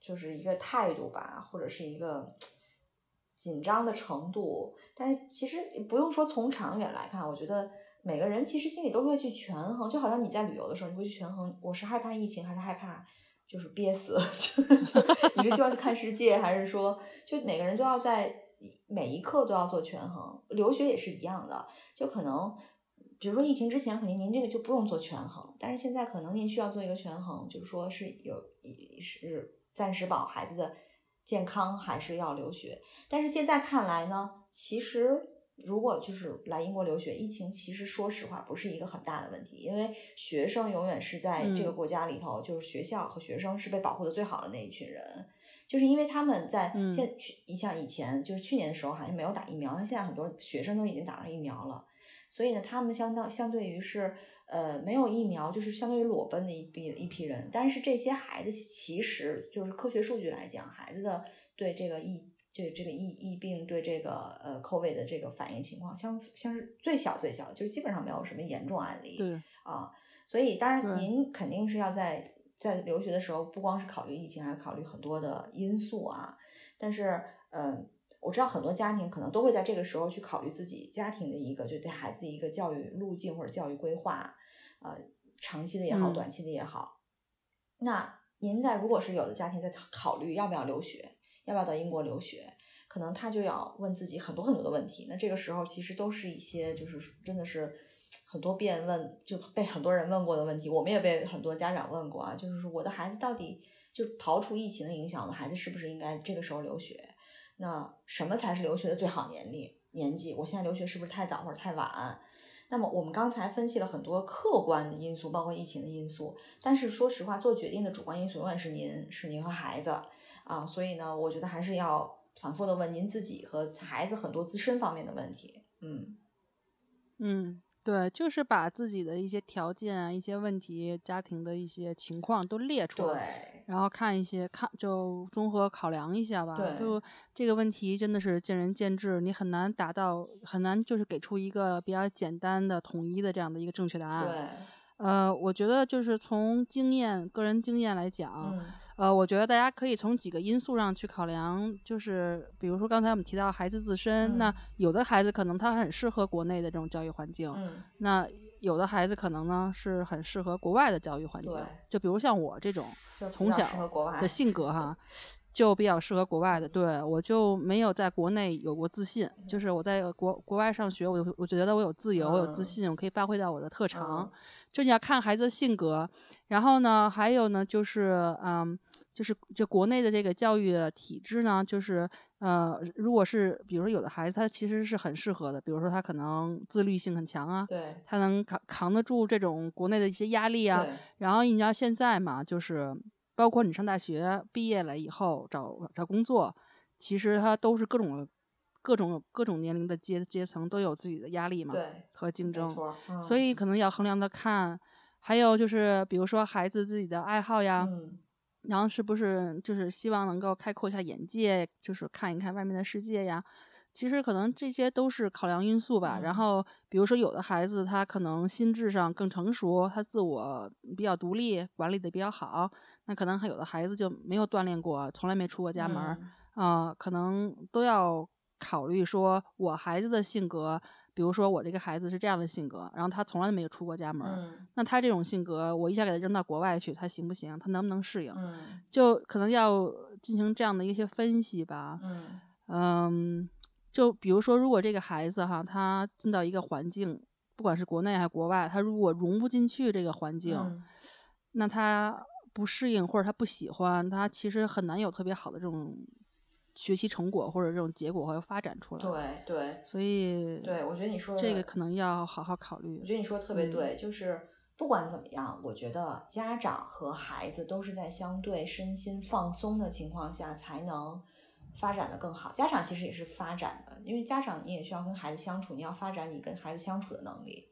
[SPEAKER 2] 就是一个态度吧，或者是一个紧张的程度。但是其实不用说从长远来看，我觉得每个人其实心里都会去权衡，就好像你在旅游的时候，你会去权衡，我是害怕疫情，还是害怕就是憋死？就是你是希望去看世界，还是说就每个人都要在每一刻都要做权衡？留学也是一样的，就可能。比如说疫情之前，肯定您这个就不用做权衡，但是现在可能您需要做一个权衡，就是说是有是暂时保孩子的健康，还是要留学。但是现在看来呢，其实如果就是来英国留学，疫情其实说实话不是一个很大的问题，因为学生永远是在这个国家里头，就是学校和学生是被保护的最好的那一群人，就是因为他们在现去，你像以前就是去年的时候好像没有打疫苗，那现在很多学生都已经打了疫苗了。所以呢，他们相当相对于是，呃，没有疫苗，就是相对于裸奔的一批一批人。但是这些孩子其实就是科学数据来讲，孩子的对这个疫，对这个疫疫病，对这个呃 COVID 的这个反应情况，相像是最小最小，就是基本上没有什么严重案例。
[SPEAKER 1] 对
[SPEAKER 2] 啊，所以当然您肯定是要在在留学的时候，不光是考虑疫情，还要考虑很多的因素啊。但是，嗯。我知道很多家庭可能都会在这个时候去考虑自己家庭的一个，就对孩子的一个教育路径或者教育规划，呃，长期的也好，短期的也好。那您在如果是有的家庭在考虑要不要留学，要不要到英国留学，可能他就要问自己很多很多的问题。那这个时候其实都是一些就是真的是很多遍问就被很多人问过的问题，我们也被很多家长问过啊，就是说我的孩子到底就刨除疫情的影响，我的孩子是不是应该这个时候留学？那什么才是留学的最好年龄年纪？我现在留学是不是太早或者太晚？那么我们刚才分析了很多客观的因素，包括疫情的因素。但是说实话，做决定的主观因素永远是您，是您和孩子啊。所以呢，我觉得还是要反复的问您自己和孩子很多自身方面的问题。嗯
[SPEAKER 1] 嗯。对，就是把自己的一些条件啊、一些问题、家庭的一些情况都列出来，然后看一些看就综合考量一下吧。就这个问题真的是见仁见智，你很难达到，很难就是给出一个比较简单的、统一的这样的一个正确答案。
[SPEAKER 2] 对。
[SPEAKER 1] 呃，我觉得就是从经验、个人经验来讲，呃，我觉得大家可以从几个因素上去考量，就是比如说刚才我们提到孩子自身，那有的孩子可能他很适合国内的这种教育环境，那有的孩子可能呢是很适合国外的教育环境，就比如像我这种从小的性格哈。就比较适合国外的，对我就没有在国内有过自信。就是我在国国外上学，我我觉得我有自由，我有自信，我可以发挥到我的特长。就你要看孩子的性格，然后呢，还有呢，就是嗯，就是就国内的这个教育体制呢，就是呃，如果是比如说有的孩子他其实是很适合的，比如说他可能自律性很强啊，
[SPEAKER 2] 对，
[SPEAKER 1] 他能扛扛得住这种国内的一些压力啊。然后你知道现在嘛，就是。包括你上大学毕业了以后找找工作，其实他都是各种各种各种年龄的阶阶层都有自己的压力嘛，
[SPEAKER 2] 对，
[SPEAKER 1] 和竞争，所以可能要衡量的看，还有就是比如说孩子自己的爱好呀，然后是不是就是希望能够开阔一下眼界，就是看一看外面的世界呀。其实可能这些都是考量因素吧。然后，比如说有的孩子他可能心智上更成熟，他自我比较独立，管理的比较好。那可能还有的孩子就没有锻炼过，从来没出过家门儿啊，可能都要考虑说，我孩子的性格比如说我这个孩子是这样的性格，然后他从来没有出过家门，
[SPEAKER 2] 嗯
[SPEAKER 1] 那他这种性格，我一下给他扔到国外去，他行不行？他能不能适应？
[SPEAKER 2] 嗯
[SPEAKER 1] 就可能要进行这样的一些分析吧。
[SPEAKER 2] 嗯
[SPEAKER 1] 嗯，就比如说，如果这个孩子哈，他进到一个环境，不管是国内还是国外，他如果融不进去这个环境，
[SPEAKER 2] 嗯
[SPEAKER 1] 那他不适应或者他不喜欢，他其实很难有特别好的这种学习成果或者这种结果会发展出来。
[SPEAKER 2] 对对
[SPEAKER 1] 所以
[SPEAKER 2] 对，我觉得你说的
[SPEAKER 1] 这个可能要好好考虑
[SPEAKER 2] 我。觉得你说的特别
[SPEAKER 1] 嗯
[SPEAKER 2] 对，就是不管怎么样，我觉得家长和孩子都是在相对身心放松的情况下才能发展的更好。家长其实也是发展的，因为家长你也需要跟孩子相处，你要发展你跟孩子相处的能力。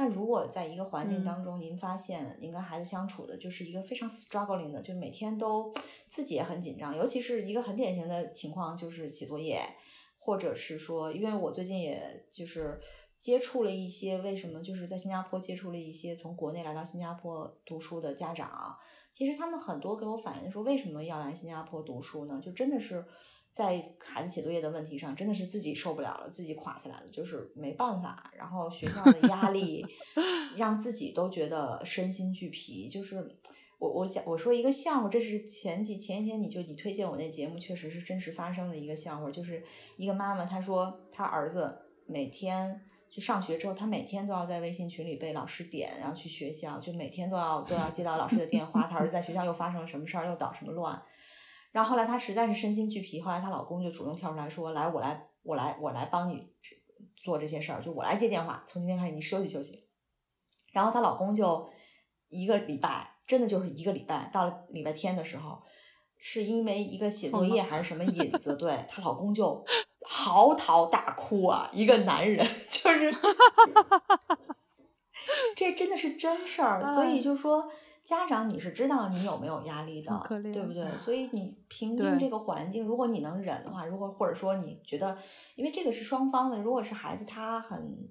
[SPEAKER 2] 那如果在一个环境
[SPEAKER 1] 嗯
[SPEAKER 2] 当中，您发现您跟孩子相处的就是一个非常 struggling 的，就是每天都自己也很紧张，尤其是一个很典型的情况就是写作业，或者是说，因为我最近也就是接触了一些，为什么就是在新加坡接触了一些从国内来到新加坡读书的家长，其实他们很多给我反映说，为什么要来新加坡读书呢？就真的是在孩子写作业的问题上，真的是自己受不了了，自己垮下来了，就是没办法。然后学校的压力 让自己都觉得身心俱疲，就是。我我想我说一个笑话，这是前几前一天你就你推荐我那节目，确实是真实发生的一个笑话，就是一个妈妈她说她儿子每天就上学之后，他每天都要在微信群里被老师点，然后去学校，就每天都要都要接到老师的电话，她儿子在学校又发生了什么事儿，又捣什么乱。然后后来她实在是身心俱疲，后来她老公就主动跳出来说：“来，我来，我来，我来帮你做这些事儿，就我来接电话，从今天开始你休息休息。”然后她老公就一个礼拜，真的就是一个礼拜，到了礼拜天的时候，是因为一个写作业还是什么引子，对她老公就嚎啕大哭啊，一个男人 就是，这真的是真事儿，所以就说。家长，你是知道你有没有压力的，对不对？所以你评定这个环境，如果你能忍的话，如果或者说你觉得，因为这个是双方的，如果是孩子他很，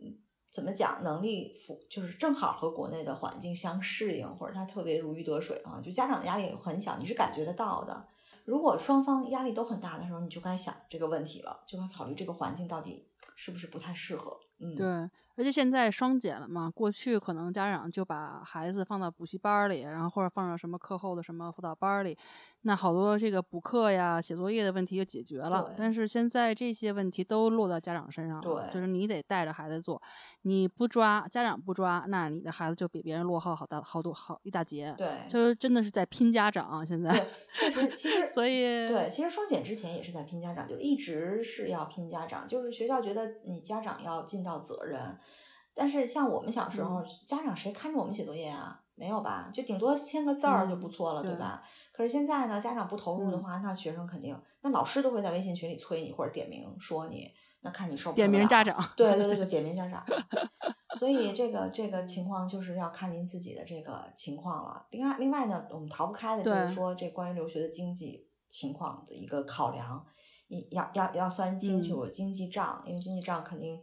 [SPEAKER 2] 嗯，怎么讲，能力符就是正好和国内的环境相适应，或者他特别如鱼得水啊，就家长的压力也很小，你是感觉得到的。如果双方压力都很大的时候，你就该想这个问题了，就该考虑这个环境到底是不是不太适合。嗯，
[SPEAKER 1] 对，而且现在双减了嘛，过去可能家长就把孩子放到补习班里，然后或者放到什么课后的什么辅导班里，那好多这个补课呀、写作业的问题就解决了。但是现在这些问题都落到家长身上了，就是你得带着孩子做，你不抓，家长不抓，那你的孩子就比别人落后好大好多好一大截。
[SPEAKER 2] 对，
[SPEAKER 1] 就是真的是在拼家长现在。
[SPEAKER 2] 确实，其实
[SPEAKER 1] 所以
[SPEAKER 2] 对，其实双减之前也是在拼家长，就一直是要拼家长，就是学校觉得你家长要尽到责任。但是像我们小时候，
[SPEAKER 1] 嗯、
[SPEAKER 2] 家长谁看着我们写作业啊？没有吧？就顶多签个字儿就不错了，
[SPEAKER 1] 嗯、
[SPEAKER 2] 对吧？可是现在呢，家长不投入的话，
[SPEAKER 1] 嗯、
[SPEAKER 2] 那学生肯定，那老师都会在微信群里催你或者点名说你，那看你受不
[SPEAKER 1] 点名家长，
[SPEAKER 2] 对对对 对，点名家长。所以这个这个情况就是要看您自己的这个情况了。另外另外呢，我们逃不开的就是说，这关于留学的经济情况的一个考量，你要要要算清楚经济账，
[SPEAKER 1] 嗯、
[SPEAKER 2] 因为经济账肯定。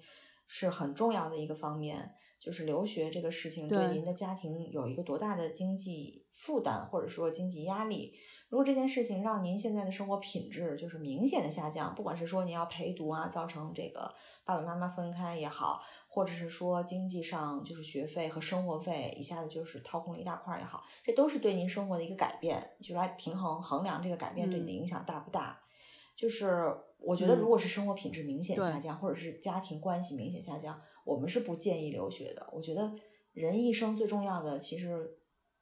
[SPEAKER 2] 是很重要的一个方面，就是留学这个事情对您的家庭有一个多大的经济负担，或者说经济压力。如果这件事情让您现在的生活品质就是明显的下降，不管是说您要陪读啊，造成这个爸爸妈妈分开也好，或者是说经济上就是学费和生活费一下子就是掏空了一大块也好，这都是对您生活的一个改变，就来平衡衡量这个改变对你的影响大不大。
[SPEAKER 1] 嗯、
[SPEAKER 2] 就是我觉得，如果是生活品质明显下降，或者是家庭关系明显下降，我们是不建议留学的。我觉得人一生最重要的，其实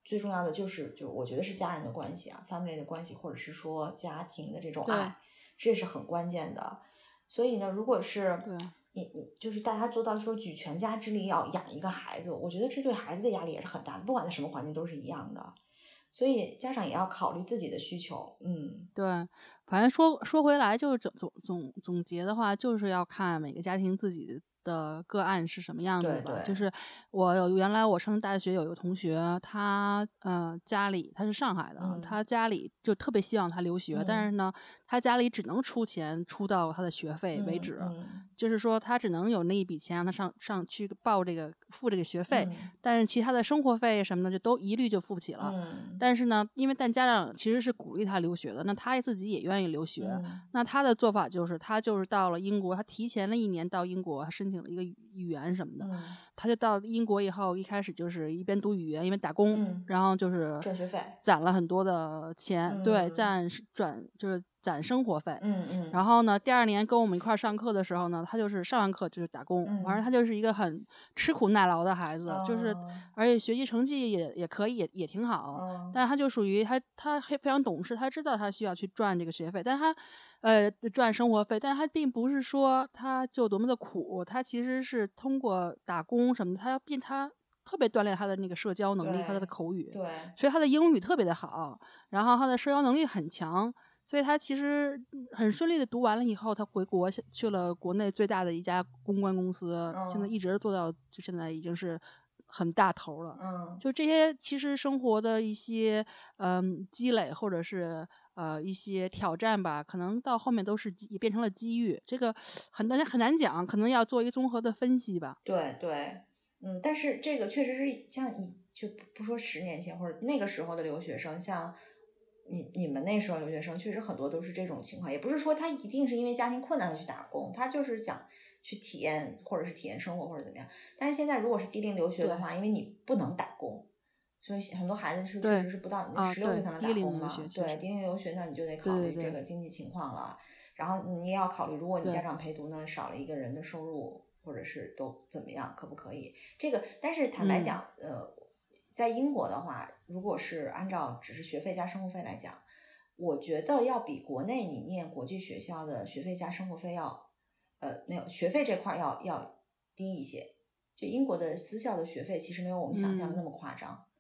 [SPEAKER 2] 最重要的就是，就我觉得是家人的关系啊，family 的关系，或者是说家庭的这种爱，这是很关键的。所以呢，如果是你你就是大家做到说举全家之力要养一个孩子，我觉得这对孩子的压力也是很大的，不管在什么环境都是一样的。所以家长也要考虑自己的需求，嗯，
[SPEAKER 1] 对，反正说说回来，就是总总总总结的话，就是要看每个家庭自己的个案是什么样子吧。就是我有原来我上大学有一个同学，他呃家里他是上海的，
[SPEAKER 2] 嗯、
[SPEAKER 1] 他家里就特别希望他留学，
[SPEAKER 2] 嗯、
[SPEAKER 1] 但是呢，他家里只能出钱出到他的学费为止。
[SPEAKER 2] 嗯
[SPEAKER 1] 就是说他只能有那一笔钱让他上上去报这个付这个学费，但是其他的生活费什么的就都一律就付不起了。但是呢，因为但家长其实是鼓励他留学的，那他自己也愿意留学。那他的做法就是，他就是到了英国，他提前了一年到英国，他申请了一个语言什么的，他就到英国以后，一开始就是一边读语言一边打工，然后就是
[SPEAKER 2] 赚学费，
[SPEAKER 1] 攒了很多的钱，对，攒赚就是。攒生活费，
[SPEAKER 2] 嗯嗯，
[SPEAKER 1] 然后呢，第二年跟我们一块儿上课的时候呢，他就是上完课就是打工，反正他就是一个很吃苦耐劳的孩子，就是而且学习成绩也也可以，也也挺好，但他就属于他他非常懂事，他知道他需要去赚这个学费，但他呃赚生活费，但他并不是说他就多么的苦，他其实是通过打工什么的，他要变他特别锻炼他的那个社交能力和他的口语，
[SPEAKER 2] 对，
[SPEAKER 1] 所以他的英语特别的好，然后他的社交能力很强。所以他其实很顺利的读完了以后，他回国去了国内最大的一家公关公司，现在一直做到就现在已经是很大头了。
[SPEAKER 2] 嗯，
[SPEAKER 1] 就这些其实生活的一些嗯积累或者是呃一些挑战吧，可能到后面都是也变成了机遇。这个很难很难讲，可能要做一个综合的分析吧。
[SPEAKER 2] 对对，嗯，但是这个确实是像你就不说十年前或者那个时候的留学生，像。你你们那时候留学生确实很多都是这种情况，也不是说他一定是因为家庭困难的去打工，他就是想去体验或者是体验生活或者怎么样。但是现在如果是低龄留学的话，因为你不能打工，所以很多孩子是确实是不到十六岁才能打工嘛。对，低龄留学那你就得考虑这个经济情况了。然后你也要考虑，如果你家长陪读呢，少了一个人的收入，或者是都怎么样，可不可以？这个，但是坦白讲，呃。在英国的话，如果是按照只是学费加生活费来讲，我觉得要比国内你念国际学校的学费加生活费要，呃，没有学费这块要要低一些。就英国的私校的学费其实没有我们想象的那么夸张，嗯。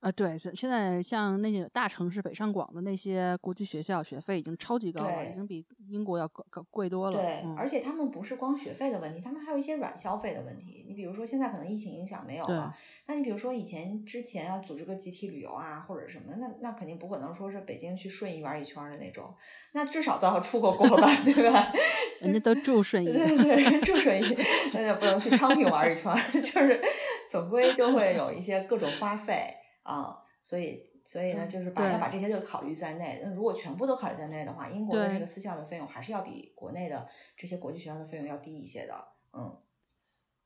[SPEAKER 1] 啊，对，现现在像那些大城市北上广的那些国际学校，学费已经超级高了，已经比英国要高高贵多了。
[SPEAKER 2] 对，而且他们不是光学费的问题，他们还有一些软消费的问题。你比如说，现在可能疫情影响没有了，那你比如说以前之前要组织个集体旅游啊，或者什么，那那肯定不可能说是北京去顺义玩一圈的那种，那至少都要出过国吧，对吧？
[SPEAKER 1] 人家都住顺义，
[SPEAKER 2] 对对，住顺义，那就不能去昌平玩一圈，就是总归就会有一些各种花费。啊，所以所以呢，就是把要把这些都考虑在内。那如果全部都考虑在内的话，英国的这个私校的费用还是要比国内的这些国际学校的费用要低一些的。嗯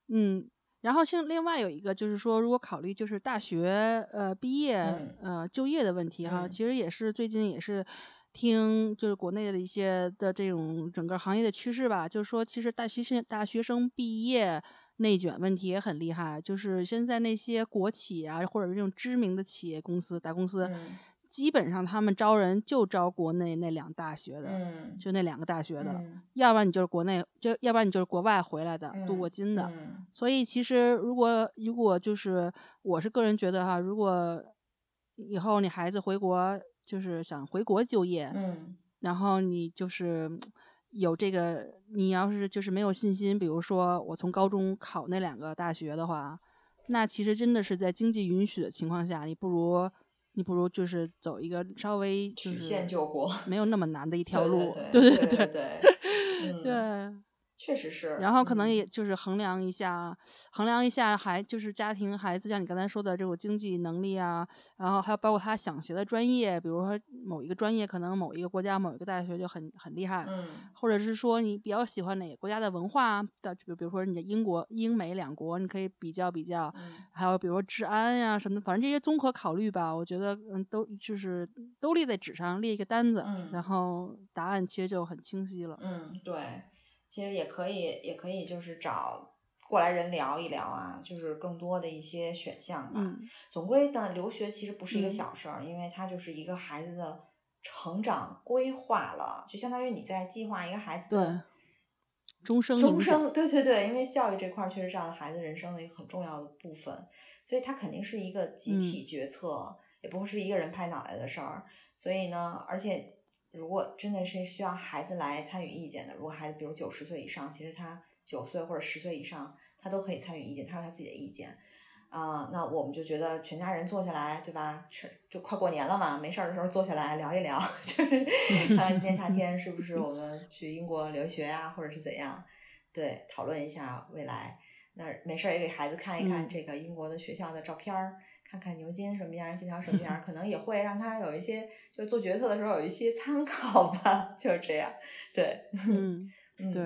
[SPEAKER 1] 嗯，然后像另外有一个就是说，如果考虑就是大学呃毕业呃就业的问题哈，其实也是最近也是听就是国内的一些的这种整个行业的趋势吧，就是说其实大学生大学生毕业。内卷问题也很厉害，就是现在那些国企啊，或者是这种知名的企业公司、大公司，基本上他们招人就招国内那两大学的，就那两个大学的，要不然你就是国内，就要不然你就是国外回来的镀过金的。所以其实如果如果就是我是个人觉得哈，如果以后你孩子回国，就是想回国就业，然后你就是。有这个，你要是就是没有信心，比如说我从高中考那两个大学的话，那其实真的是在经济允许的情况下，你不如你不如就是走一个稍微曲
[SPEAKER 2] 线救国，
[SPEAKER 1] 没有那么难的一条路，
[SPEAKER 2] 对
[SPEAKER 1] 对
[SPEAKER 2] 对
[SPEAKER 1] 对
[SPEAKER 2] 对。确实是，
[SPEAKER 1] 然后可能也就是衡量一下，衡量一下孩就是家庭孩子，像你刚才说的这种经济能力啊，然后还有包括他想学的专业，比如说某一个专业可能某一个国家某一个大学就很很厉害，
[SPEAKER 2] 嗯，
[SPEAKER 1] 或者是说你比较喜欢哪个国家的文化的，比比如说你的英国、英美两国，你可以比较比较，还有比如说治安呀什么的，反正这些综合考虑吧，我觉得嗯都就是都列在纸上列一个单子，然后答案其实就很清晰了，
[SPEAKER 2] 嗯，对。其实也可以，也可以就是找过来人聊一聊啊，就是更多的一些选项吧。总归呢，留学其实不是一个小事儿，因为它就是一个孩子的成长规划了，就相当于你在计划一个孩子的
[SPEAKER 1] 终生。
[SPEAKER 2] 终生，对对对，因为教育这块儿确实占了孩子人生的一个很重要的部分，所以它肯定是一个集体决策，也不会是一个人拍脑袋的事儿。所以呢，而且。如果真的是需要孩子来参与意见的，如果孩子比如九十岁以上，其实他九岁或者十岁以上，他都可以参与意见，他有他自己的意见。啊，那我们就觉得全家人坐下来，对吧？吃就快过年了嘛，没事儿的时候坐下来聊一聊，就是看看今年夏天是不是我们去英国留学啊，或者是怎样？对，讨论一下未来。那没事儿也给孩子看一看这个英国的学校的照片儿，看看牛津什么样，剑桥什么样，可能也会让他有一些，就是做决策的时候有一些参考吧，就是这样。对，
[SPEAKER 1] 嗯，对。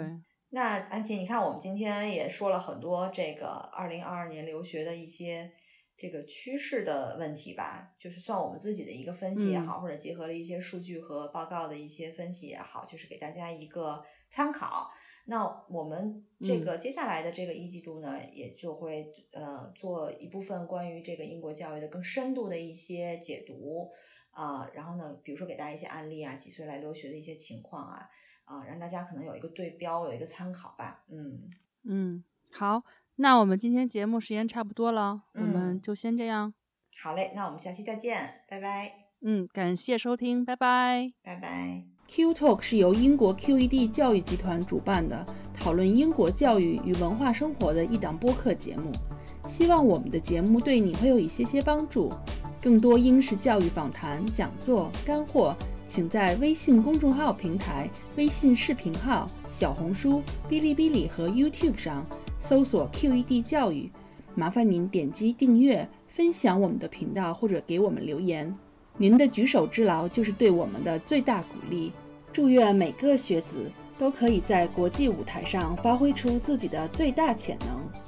[SPEAKER 2] 那安琪，你看我们今天也说了很多这个二零二二年留学的一些这个趋势的问题吧，就是算我们自己的一个分析也好，或者结合了一些数据和报告的一些分析也好，就是给大家一个参考。那我们这个接下来的这个一季度呢，也就会呃做一部分关于这个英国教育的更深度的一些解读啊，然后呢，比如说给大家一些案例啊，几岁来留学的一些情况啊。啊，让大家可能有一个对标，有一个参考吧。嗯
[SPEAKER 1] 嗯，好，那我们今天节目时间差不多了，我们就先这样。
[SPEAKER 2] 好嘞，那我们下期再见，拜拜。
[SPEAKER 1] 嗯，感谢收听，拜拜，
[SPEAKER 2] 拜拜。
[SPEAKER 1] Q Talk 是由英国 QED 教育集团主办的，讨论英国教育与文化生活的一档播客节目。希望我们的节目对你会有一些些帮助。更多英式教育访谈、讲座、干货。请在微信公众号平台、微信视频号、小红书、哔哩哔哩和 YouTube 上搜索 QED 教育，麻烦您点击订阅、分享我们的频道或者给我们留言。您的举手之劳就是对我们的最大鼓励。祝愿每个学子都可以在国际舞台上发挥出自己的最大潜能。